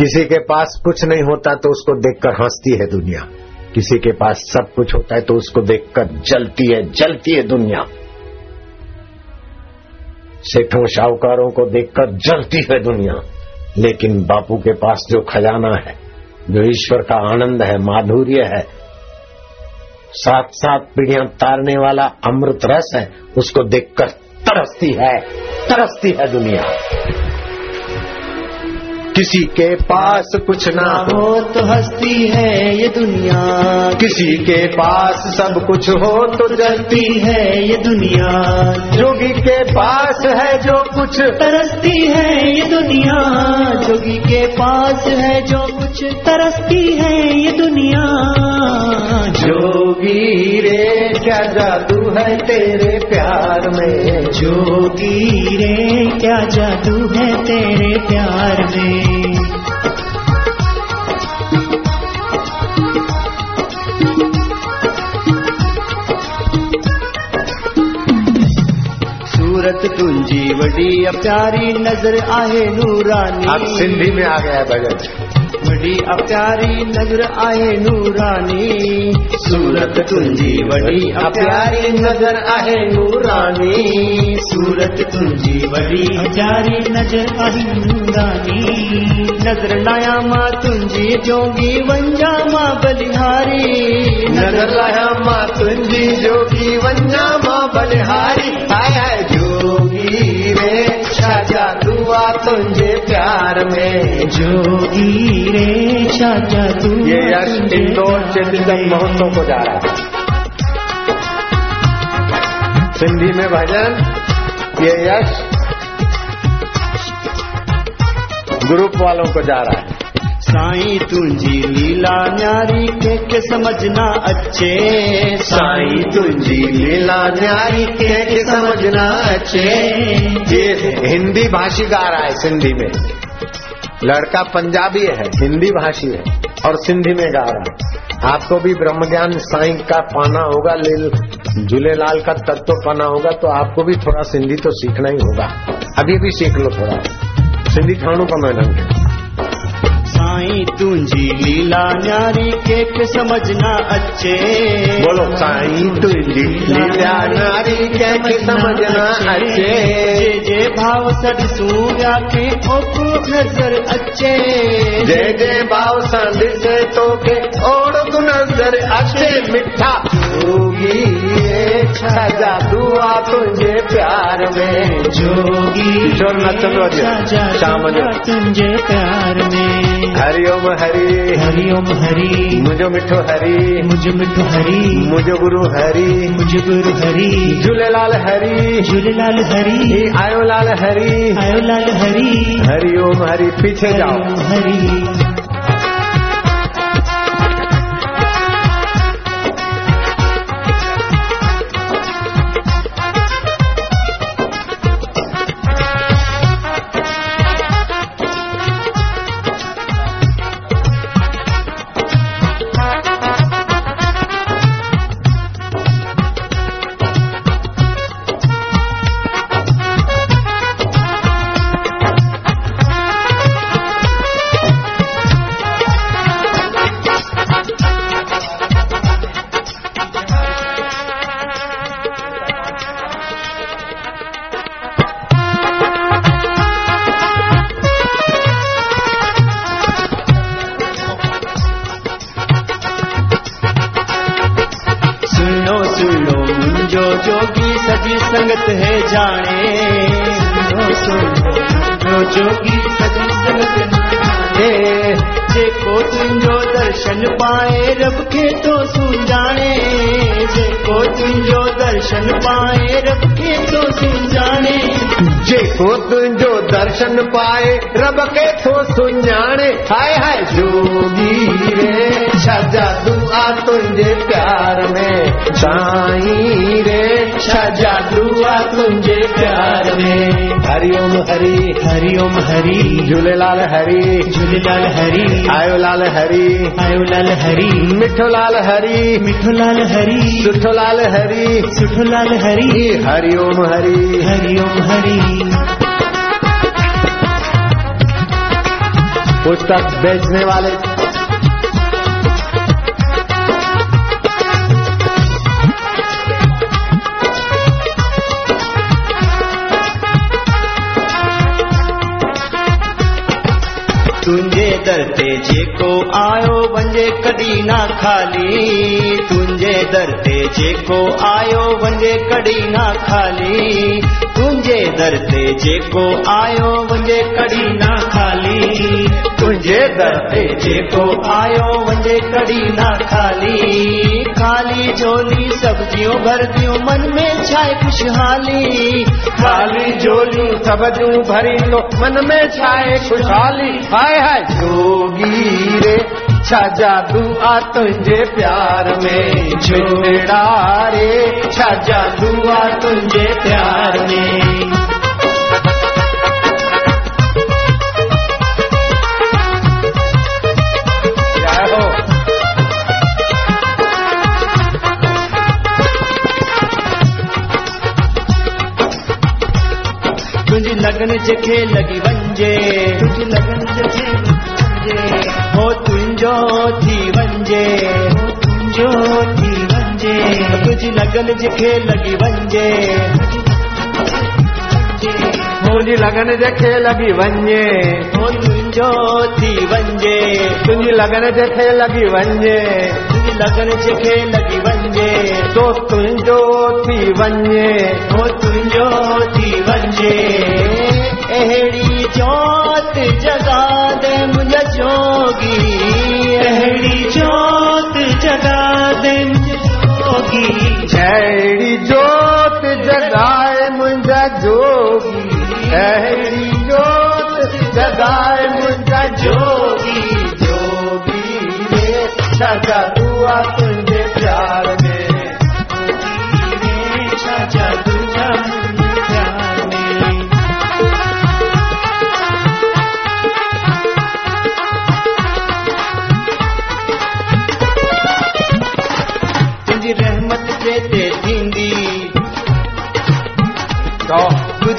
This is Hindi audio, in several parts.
किसी के पास कुछ नहीं होता तो उसको देखकर हंसती है दुनिया। किसी के पास सब कुछ होता है तो उसको देखकर जलती है जलती है दुनिया। सेठों, शाहूकारों को देखकर जलती है दुनिया। लेकिन बापू के पास जो खजाना है, जो ईश्वर का आनंद है, माधुर्य है सात सात पीढ़ियाँ तारने वाला अमृत रस है, उसको देखकर तरसती है तरसती है दुनिया। किसी के पास कुछ ना हो तो हस्ती है ये दुनिया। किसी के पास सब कुछ हो तो जलती है ये दुनिया। जोगी के पास है जो कुछ तरसती है ये दुनिया। जोगी के पास है जो कुछ तरसती है ये दुनिया। जोगी रे क्या जादू है तेरे प्यार में? जोगी रे क्या जादू है तेरे प्यार में? सूरत तुझी वडी प्यारी नज़र आहे नूरानी। अब सिंधी में आ गया भजन वडी प्यारी नज़र आहे नूरानी। सूरत तुंजी वडी प्यारी नज़र आहे नूरानी। सूरत तुंजी वडी प्यारी नज़र आहे नूरानी। नज़र लाया माँ तुंजी जोगी वंजा माँ बलिहारी। नज़र लाया माँ तुंजी जोगी वंजा माँ बलिहारी आया जोगी रे। छाजा जादुआ तुझे प्यार में। जोगी रे छा जादू ये यश इंदौर चेतन महोत्सव को जा रहा है। सिंधी में भजन ये यश ग्रुप वालों को जा रहा है। साईं तुंजी लीला न्यारी के, के समझना अच्छे? साईं तुंजी लीला न्यारी के, के समझना अच्छे? ये हिंदी भाषी गा रहा है सिंधी में। लड़का पंजाबी है हिंदी भाषी है और सिंधी में गा रहा है। आपको भी ब्रह्म ज्ञान साईं का पाना होगा लील झूलेलाल का तत्व पाना होगा तो आपको भी थोड़ा सिंधी तो सीखना ही होगा। अभी भी सीख लो थोड़ा। सिंधी खाणो का मैदान साईं तुंजी लीला न्यारी के, के समझना अच्छे। बोलो साईं तुंजी लीला न्यारी के, के समझना अच्छे। जे जे भाव सद सूर्या के ओको नज़र अच्छे। जे जे भाव संद से तो के ओड़ तू नज़र अच्छे। मिठा जोगी छजा दुआ तुझे प्यार में। जोगी किशोर नचंदो शाम जो। तुंजे प्यार में। हरिओम हरि। हरि ओम हरि। मुझो मिठो हरि। मुझ मिठो हरि। मुझो गुरु हरि। मुझो गुरु हरि। झूलेलाल हरि। झूलेलाल हरि। आयो लाल हरि। आयो लाल हरि। हरि ओम हरि पीछे जाओ। हरि। पाए रब के तो जेको तुंहिंजो दर्शन पाए रब के थो सुञाणे हाय हाय जोगी रे छजा दुआ तुंहिंजे प्यार में। साई रे छजा दुआ तुंहिंजे प्यार में। हरिओम हरि हरिओम हरि। झूलेलाल हरि। झूलेलाल हरि। आयो लाल हरि। आयो लाल हरि। मिठो लाल हरि। मिठो लाल हरि। सुठो लाल हरि। सुठो लाल हरि। हरिओम हरि ओम हरि। पुस्तक बेचने वाले तुंहिंजे दर ते जेको आयो वञे कॾहिं न खाली। तुंहिंजे दर ते जेको आयो वञे कॾहिं न खाली। तुंहिंजे दर ते जेको आयो वञे कॾहिं न खाली। तुंहिंजे दर ते जेको आयो वञे कॾहिं ना खाली। खाली झोली सब्जियूं भरदियूं मन में छाए ख़ुशहाली। खाली झोलियूं सब जूं भरींदो मन में छाए खुशहाली। हाय हाय। जोगी रे छा जादू आ तुंहिंजे प्यार में। झुमड़ा रे छा जादू आ तुंहिंजे प्यार में। हो? लगन जंहिंखे लॻी वञे तुंहिंजी लगन जंहिंखे वञे हो हो तुंहिंजो थी वञे तुंहिंजी लगन जंहिंखे लॻी वञे मुंहिंजी लगन वञे हो तुंहिंजो थी वञे तुंहिंजी लगन जंहिंखे लगी तुंहिंजी लगन जंहिंखे लगी वञे तो तुंहिंजो थी वञे हो तुंहिंजो थी वञे अहिड़ी जोत जगा दे मुंहिंजा जोगी। जगा दे मुंहिंजा जोगी। अहिड़ी जोत जगाए मुंहिंजा जोगी। अहिड़ी जोत जगाए मुंहिंजा जोगी। जोगी छा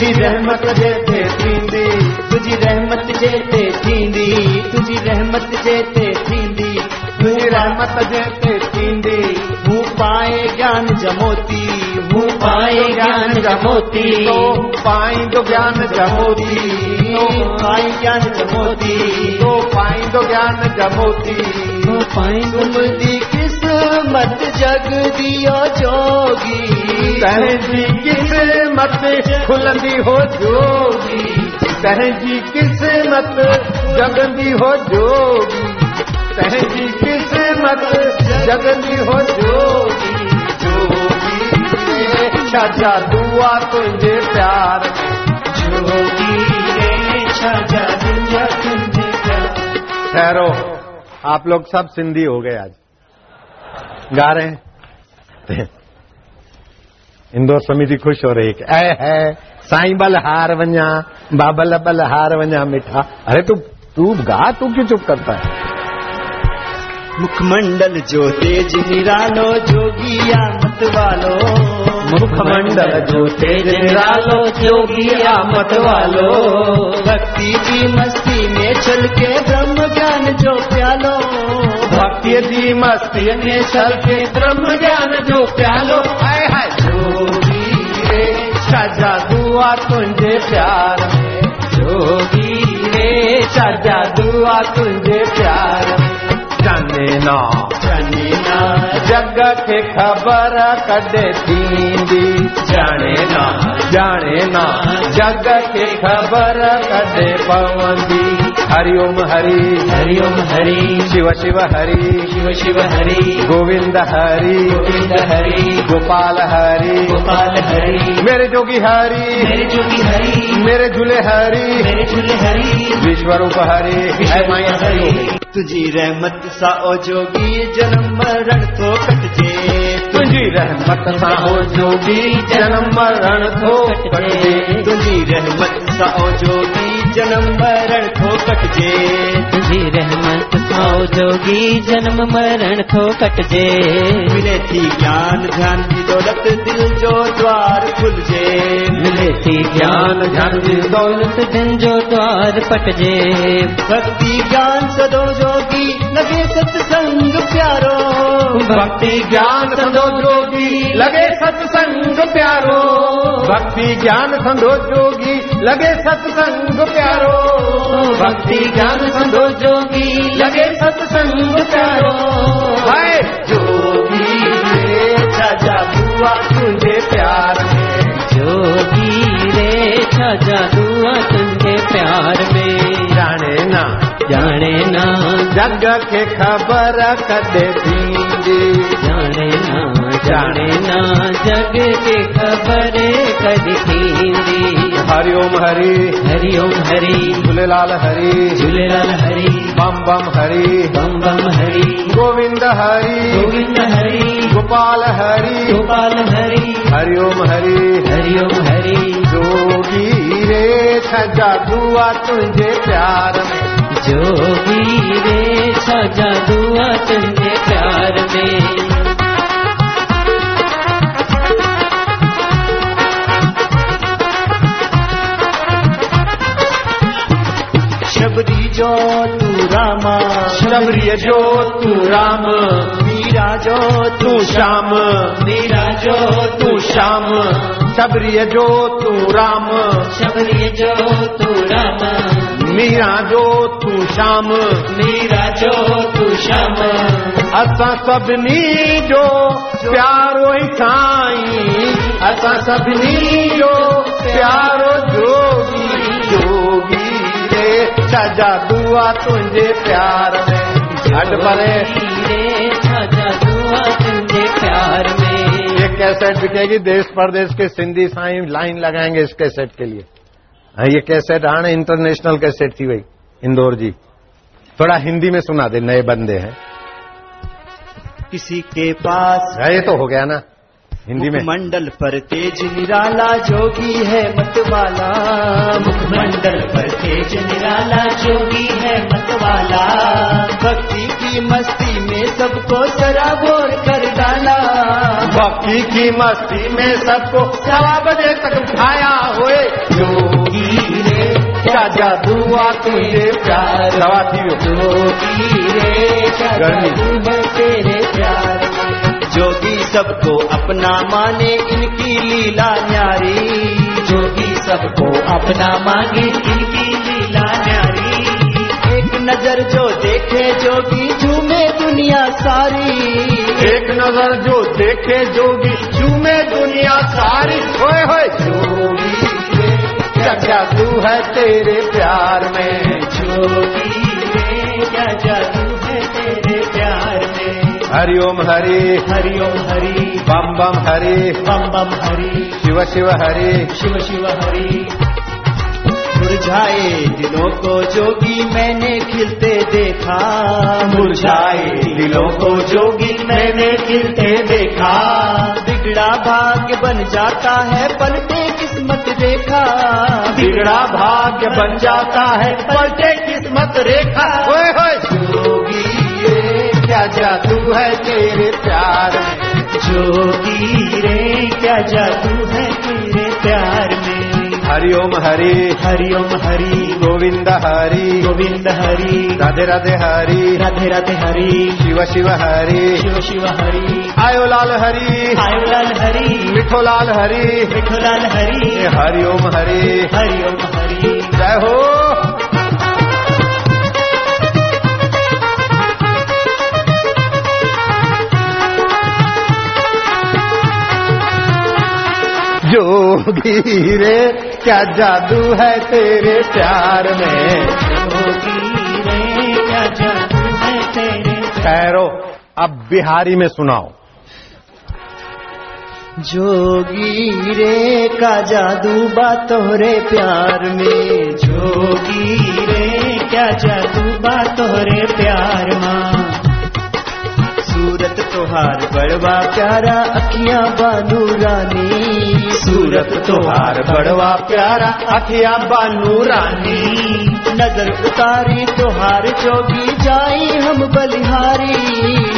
तुंहिंजी रहमत जे ते थींदी तुंहिंजी रहमत जे ते थींदी तुंहिंजी रहमत जे ते थींदी। तुंहिंजी रहमत जे ते थींदी हूँ पाए ज्ञान जमोती हूँ पाए ज्ञान जमोती। तो पाईंदो ज्ञान जमोती तो पाए ज्ञान जमोती तो पाईंदो ज्ञान जमोती। तो पाए गुमदी किस्मत जग दियो जोगी। तंहिंजी किस्मत खुलंदी हो जोगी? तंहिंजी किस्मत जगंदी हो जोगी? तंहिंजी किस्मत जगंदी हो जोगी? जोगी छा जादू आ तुंहिंजे प्यार। जोगी छा प्यार। ठहरो। आप लोग सब सिंधी हो गए आज। गा रहे हैं। इंदौर समिति खुश हो रही है ऐ है साई बल हार वञा बाबल बल हार वजा मिठा। अरे तू तू गा, तू क्यों चुप करता है? मुखमंडल जो तेज निरालो, जोगिया मत वालो। जो तेज निरालो जोगिया मत वालो। भक्ति की मस्ती में चल के ब्रह्म ज्ञान जो प्यालो। भक्ति दी मस्ती में चल के ब्रह्म ज्ञान जो प्यालो। आए हाय जोगी रे छा जादू आ तुंहिंजे प्यार रे छा जादू तुंहिंजे प्यार जाने ना जग खे ख़बर कॾहिं थींदी। जाने न जाने न। जग खे ख़बर कॾहिं पवंदी। हरिओम हरि। हरि ओम हरि। शिव शिव हरि। शिव शिव हरि। गोविंद हरि। गोविंद हरि। गोपाल हरि। गोपाल हरि। मेरे जोगी हरि। मेरे जोगी हरि। मेरे झूले हरि। मेरे झूले हरि। विश्वरूप हरि। है माया हरि। तुझी रहमत सा ओ जोगी जन्म मरण तो कटजे। तुंहिंजी रहमत सां हो जोगी जन्म मरण थो कटे तुझी रहमत सा ओ जोगी जन्म मरण तो कटजे। तुझी रहमत आओ जोगी जन्म मरण थो कटजे। मिले थी ज्ञान ध्यान की दौलत दिल जो द्वार खुल जे मिले थी ज्ञान ध्यान की दौलत दिन जो द्वार पटजे। भक्ति ज्ञान सदो जोगी लगे सत्संग प्यारो। भक्ति ज्ञान संदो जोगी लगे सत्संग प्यारो। भक्ति ज्ञान संदो जोगी लगे सत्संग प्यारो। भक्ति ज्ञान संदो जोगी लगे सत्संग प्यारो। हाय जोगी रे चाचा बुआ तुझे प्यार में। जोगी रे छा दुआ तुझे प्यार में। जाने ना। जाने ना। जग के खबर कदे थींदी जाने ना जाने ना। जग के खबर कदी थींदी हरिओम हरि। हरि ओम हरि। झूलेलाल हरि। झूलेलाल हरि। बम बम हरि। बम बम हरि। गोविंद हरि। गोविंद हरि। गोपाल हरि। गोपाल हरि। हरि ओम हरि। हरिओम हरि। जोगी रे छजा दुआ तुझे प्यार में। जोगी रे छा दुआ तुझे प्यार में। शबरी जो तू रामा शबरी जो तू राम मीरा जो तू श्याम मेरा जो तू श्याम। शबरी जो तू राम शबरी जो तू राम। मीरा जो तू श्याम मेरा जो तू श्याम असां सभिनी जो प्यारो ई साईं असां सभिनी जो प्यारो जोगी। जोगी रे छजा दुआ तुंहिंजे प्यार में। हट परे। रे छा दुआ तुझे प्यार में। ये कैसेट बिकेगी देश प्रदेश के सिंधी साईं। लाइन लगाएँगे इस कैसेट के लिए। ये कैसेट हाणे इंटरनेशनल कैसेट थी वही इंदौर जी। थोड़ा हिंदी में सुना दे नए बंदे हैं। किसी के पास हाँ, ये तो हो गया ना हिंदी में। मंडल पर तेज निराला जोगी है मतवाला। मंडल पर तेज निराला जोगी है मतवाला। भक्ति की मस्ती में सबको सराबोर कर डाला। भक्ति की मस्ती में सबको सवा बजे तक उठाया हुए योगी क्या जादुआ तुझे प्यार? दवा छा गर्मी। दुआ तेरे प्यार। जोगी सबको अपना माने इनकी लीला न्यारी। जोगी सबको अपना मांगे इनकी लीला न्यारी। एक नज़र जो देखे जोगी झूमे दुनिया सारी। एक नज़र जो देखे जोगी झूमे दुनिया सारी। होए होए। जोगी क्या जादू है तेरे प्यार में? जोगी रे क्या जादू है तेरे प्यार में? हरिओम हरि। हरिओम हरि। बम बम हरि। बम बम हरि। शिव शिव हरि। शिव शिव हरि। मुरझाए दिलों को जोगी मैंने खिलते देखा। मुरझाए दिलों को जोगी मैंने खिलते देखा। बिगड़ा भाग्य बन जाता है पलटे रेखा। बिगड़ा भाग्य बन जाता है पलटे किस्मत रेखा। होए होए। जोगी रे क्या जादू है तेरे प्यार में? जोगी रे क्या जादू है तेरे प्यार में? हरिओम हरि। हरि ओम हरि। गोविंद हरि। गोविंद हरि। राधे राधे हरि। राधे राधे हरि। शिव शिव हरि। शिव शिव हरि। आयो लाल हरि। आयो लाल हरि। मिठो लाल हरि। मिठोलाल हरि। ये हरिओम हरि। हरिओम हरि। जय हो। जोगी रे। क्या जादू है तेरे प्यार में? तेरे ठहरो, अब बिहारी में सुनाओ। जोगी रे का जादू बा तोहरे प्यार में जोगी रे क्या जादू बा तोहरे प्यार बड़वा प्यारा अखियाँ बानू रानी। सूरत तोहार बड़वा प्यारा अखिया बानू रानी। नज़र उतारी तो हार जोगी जाई हम बलिहारी।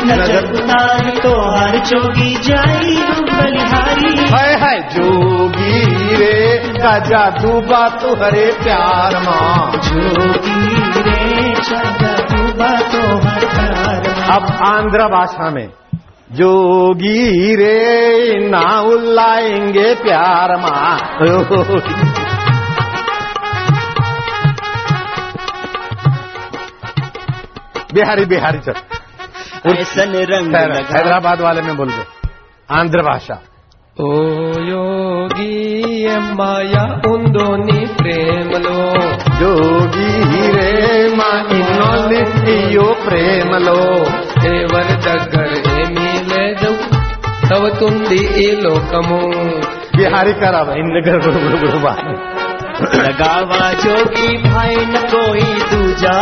नज़र उतारी तो हार जोगी जाई हम बलिहारी। है है जोगी रे का जादू बा तुहरे प्यार माँ। जोगी रे डूबा तो हर प्यार अब आंध्र भाषा में जोगी रे ना उल्लाएँगे प्यार मा। बिहारी बिहारी चल। ऐसन रंग हैदराबाद वाले में बोल दो। आंध्र भाषा। ओ योगी माया उन नी प्रेम लो। योगी रे मा इन्होंने प्रेम लो। देवर दगर అవుతుంది ఈ లోకము बिहारी करा भाई नगर गुरु गुरु गुरु बात लगावा जोगी भाई न कोई दूजा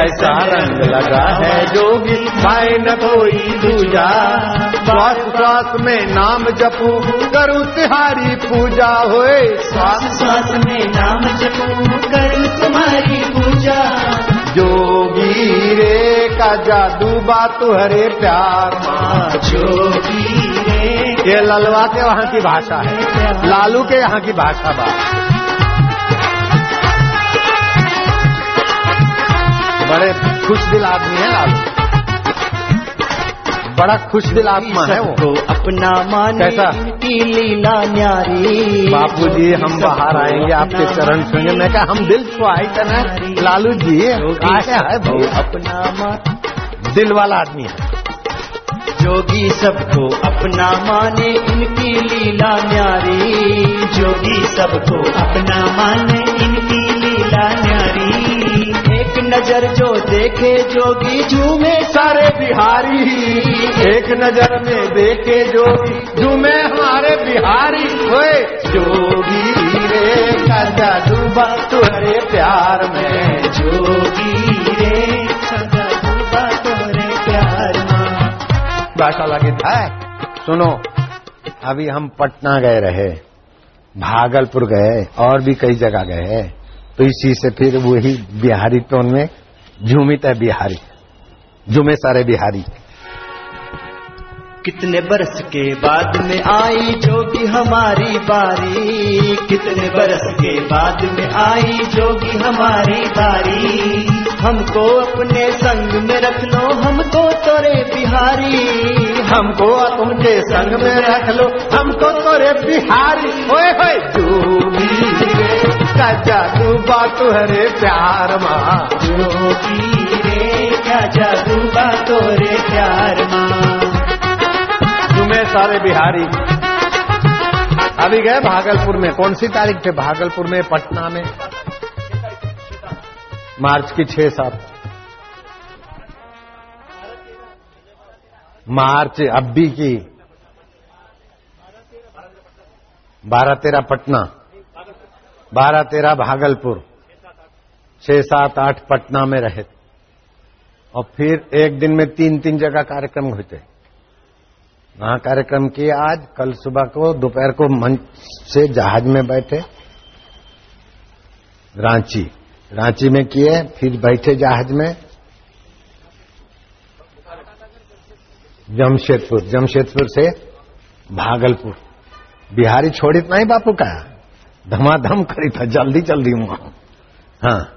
ऐसा रंग लगा है जोगी भाई न कोई दूजा श्वास श्वास में नाम जपू करूँ तिहारी पूजा होए श्वास श्वास में नाम जपू करूं तुम्हारी पूजा जोगी रे का जादू बा तुहरे प्यार। जोगी रे ये ललवा के वहाँ की भाषा है। लालू के यहाँ की भाषा बात बड़े खुश दिल आदमी है लालू। बड़ा खुश दिल आत्मा है वो। सबको अपना माने कैसा? इनकी लीला न्यारी। बापू जी हम बाहर आएँगे आपके चरण छूँगे मैं कहा हम दिल छुआ ही करना लालू जी आया है भाई अपना मान दिल वाला आदमी है। जोगी सबको अपना माने इनकी लीला न्यारी। जोगी सबको अपना माने इनकी नज़र जो देखे जोगी झूमे सारे बिहारी। एक नज़र में देखे जोगी झूमे हमारे बिहारी। होए जोगी रे का जादू बा तुहरे प्यार में। जोगी रे सदा डूबा तोरे प्यार में। भाषा लगी है सुनो, अभी हम पटना गए रहे, भागलपुर गए, और भी कई जगह गए। तो इसी से फिर वही बिहारी टोन में झूमित है बिहारी। झूमे सारे बिहारी। कितने बरस के बाद में आई जोगी हमारी बारी, कितने बरस के बाद में आई जोगी हमारी बारी, हमको अपने संग में रख लो हमको तोरे बिहारी। हमको अपने संग में रख लो, हमको तोरे बिहारी। ओए होए का जादू बा तुहरे प्यार माँ जोगी रे क्या जादू बा तोरे प्यार माँ तुम्हें सारे बिहारी। अभी गए भागलपुर में? कौन सी तारीख थे भागलपुर में पटना में? मार्च की छह सात। मार्च अब्बी की। बारह तेरह पटना। बारह तेरह भागलपुर। छह सात आठ पटना में रहे। और फिर एक दिन में तीन तीन जगह कार्यक्रम होते। वहाँ कार्यक्रम किए आज, कल सुबह को, दोपहर को मंच से जहाज़ में बैठे। रांची। रांची में किए, फिर बैठे जहाज़ में। जमशेदपुर। जमशेदपुर से भागलपुर। बिहारी छोड़ी तो नहीं बापू का? धमाधम करी था जल्दी जल्दी वहाँ। हाँ।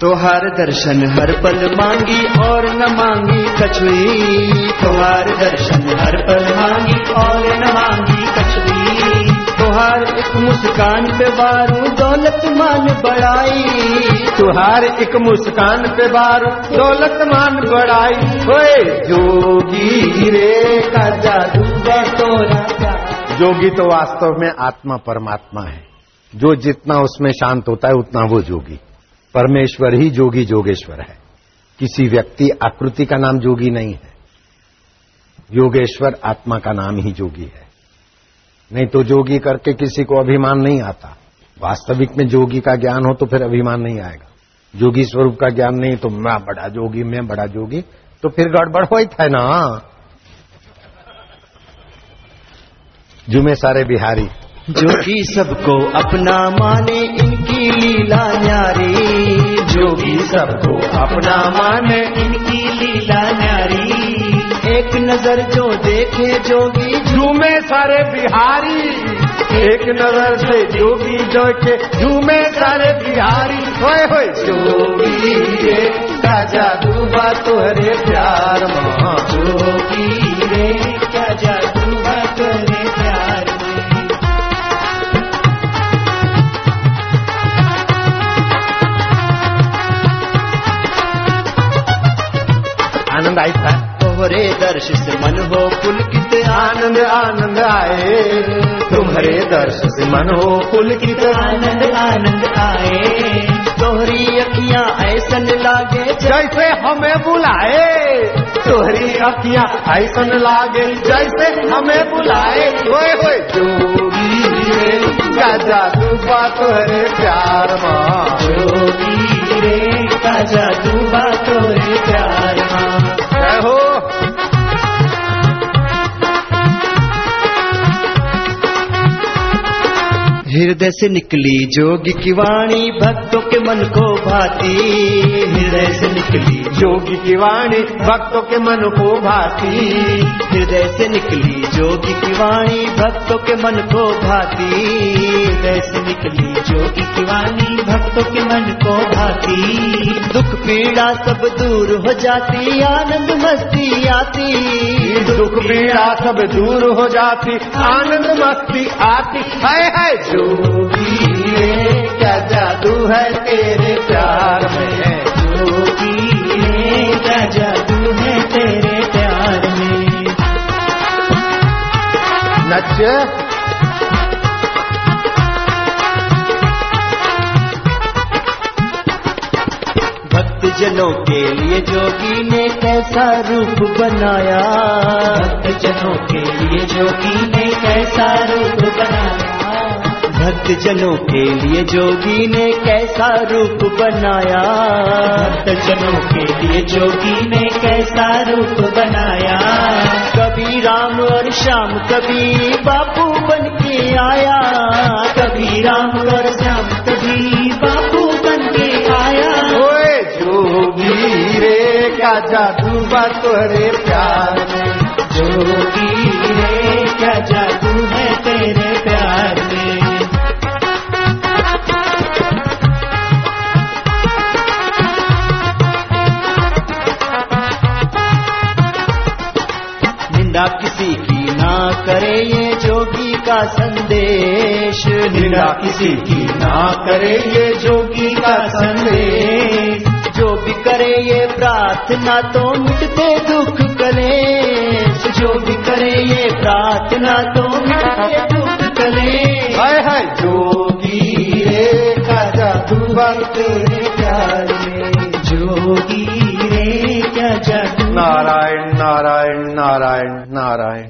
तोहार दर्शन हर पल मांगी और न मांगी कछुई। तोहार दर्शन हर पल मांगी और न मांगी कछुई। तोहार एक मुस्कान पे बारू दौलत मान बढ़ाई। तुहार एक मुस्कान पे बारू दौलत मान बढ़ाई। होए जोगी रे का जादू तोरा। जोगी तो वास्तव में आत्मा परमात्मा है। जो जितना उसमें शांत होता है, उतना वो जोगी। परमेश्वर ही जोगी जोगेश्वर है। किसी व्यक्ति आकृति का नाम जोगी नहीं है। योगेश्वर आत्मा का नाम ही जोगी है। नहीं तो जोगी करके किसी को अभिमान नहीं आता। वास्तविक में जोगी का ज्ञान हो तो फिर अभिमान नहीं आएगा। जोगी स्वरूप का ज्ञान नहीं तो मैं बड़ा जोगी, मैं बड़ा जोगी तो फिर गड़बड़ हो ही था ना। जुमे सारे बिहारी। जो जोगी सबको अपना माने, इनकी लीला न्यारी। जो जोगी सबको अपना माने, इनकी लीला न्यारी। एक नज़र जो देखे जोगी झूमे सारे बिहारी। एक नज़र से जोगी जो के झूमे सारे बिहारी। होए होए जोगी रे का जादू बा तोहरे प्यार माँ। जोगी रे, क्या जादू आई था तोहरे दर्श से मन हो पुल पुलकित आनंद आनंद आए। तुम्हारे दर्श से मन हो पुल पुलकित आनंद आनंद आए। तोहरी अखियाँ ऐसन लागे जैसे हमें बुलाए। तोहरी अखियाँ ऐसन लागे जैसे हमें बुलाए। होए होए जोगी रे का जादू बा तोहरे प्यार माँ। जोगी रे का जादू बा तोरे प्यार हो। हृदय से निकली जोगी की वाणी, भक्तों के मन को भाती। हृदय से निकली जोगी की वाणी, भक्तों के मन को भाती। हृदय से निकली जोगी की वाणी, भक्तों के मन को भाती। हृदय से निकली जोगी की वाणी, भक्तों के मन को भाती। दुख पीड़ा सब दूर हो जाती, आनंद मस्ती आती। दुख पीड़ा सब दूर हो जाती, आनंद मस्ती आती। है जोगी रे क्या जादू है तेरे प्यार में? जोगी क्या जादू है तेरे प्यार में? नच। भक्त जनों के लिए जोगी ने कैसा रूप बनाया? भक्त जनों के लिए जोगी ने कैसा रूप बनाया? भक्त जनों के लिए जोगी ने कैसा रूप बनाया? भक्त जनों के लिए जोगी ने कैसा रूप बनाया? कभी राम और श्याम कभी बापू बन के आया। कभी राम और श्याम कभी बापू बन के आया। ओए जोगी रे का जादू बा तोहरे प्यार जोगी रे क्या जादू का संदेश। निंदा किसी की ना करे ये जोगी का संदेश। जो भी करे ये प्रार्थना तो मिटते दुख कलेश। जो भी करे ये प्रार्थना तो मिटते दुख कलेश। हाय हाय जोगी रे का जादू तेरे प्यार में। जोगी रे क्या जादू। नारायण नारायण नारायण नारायण।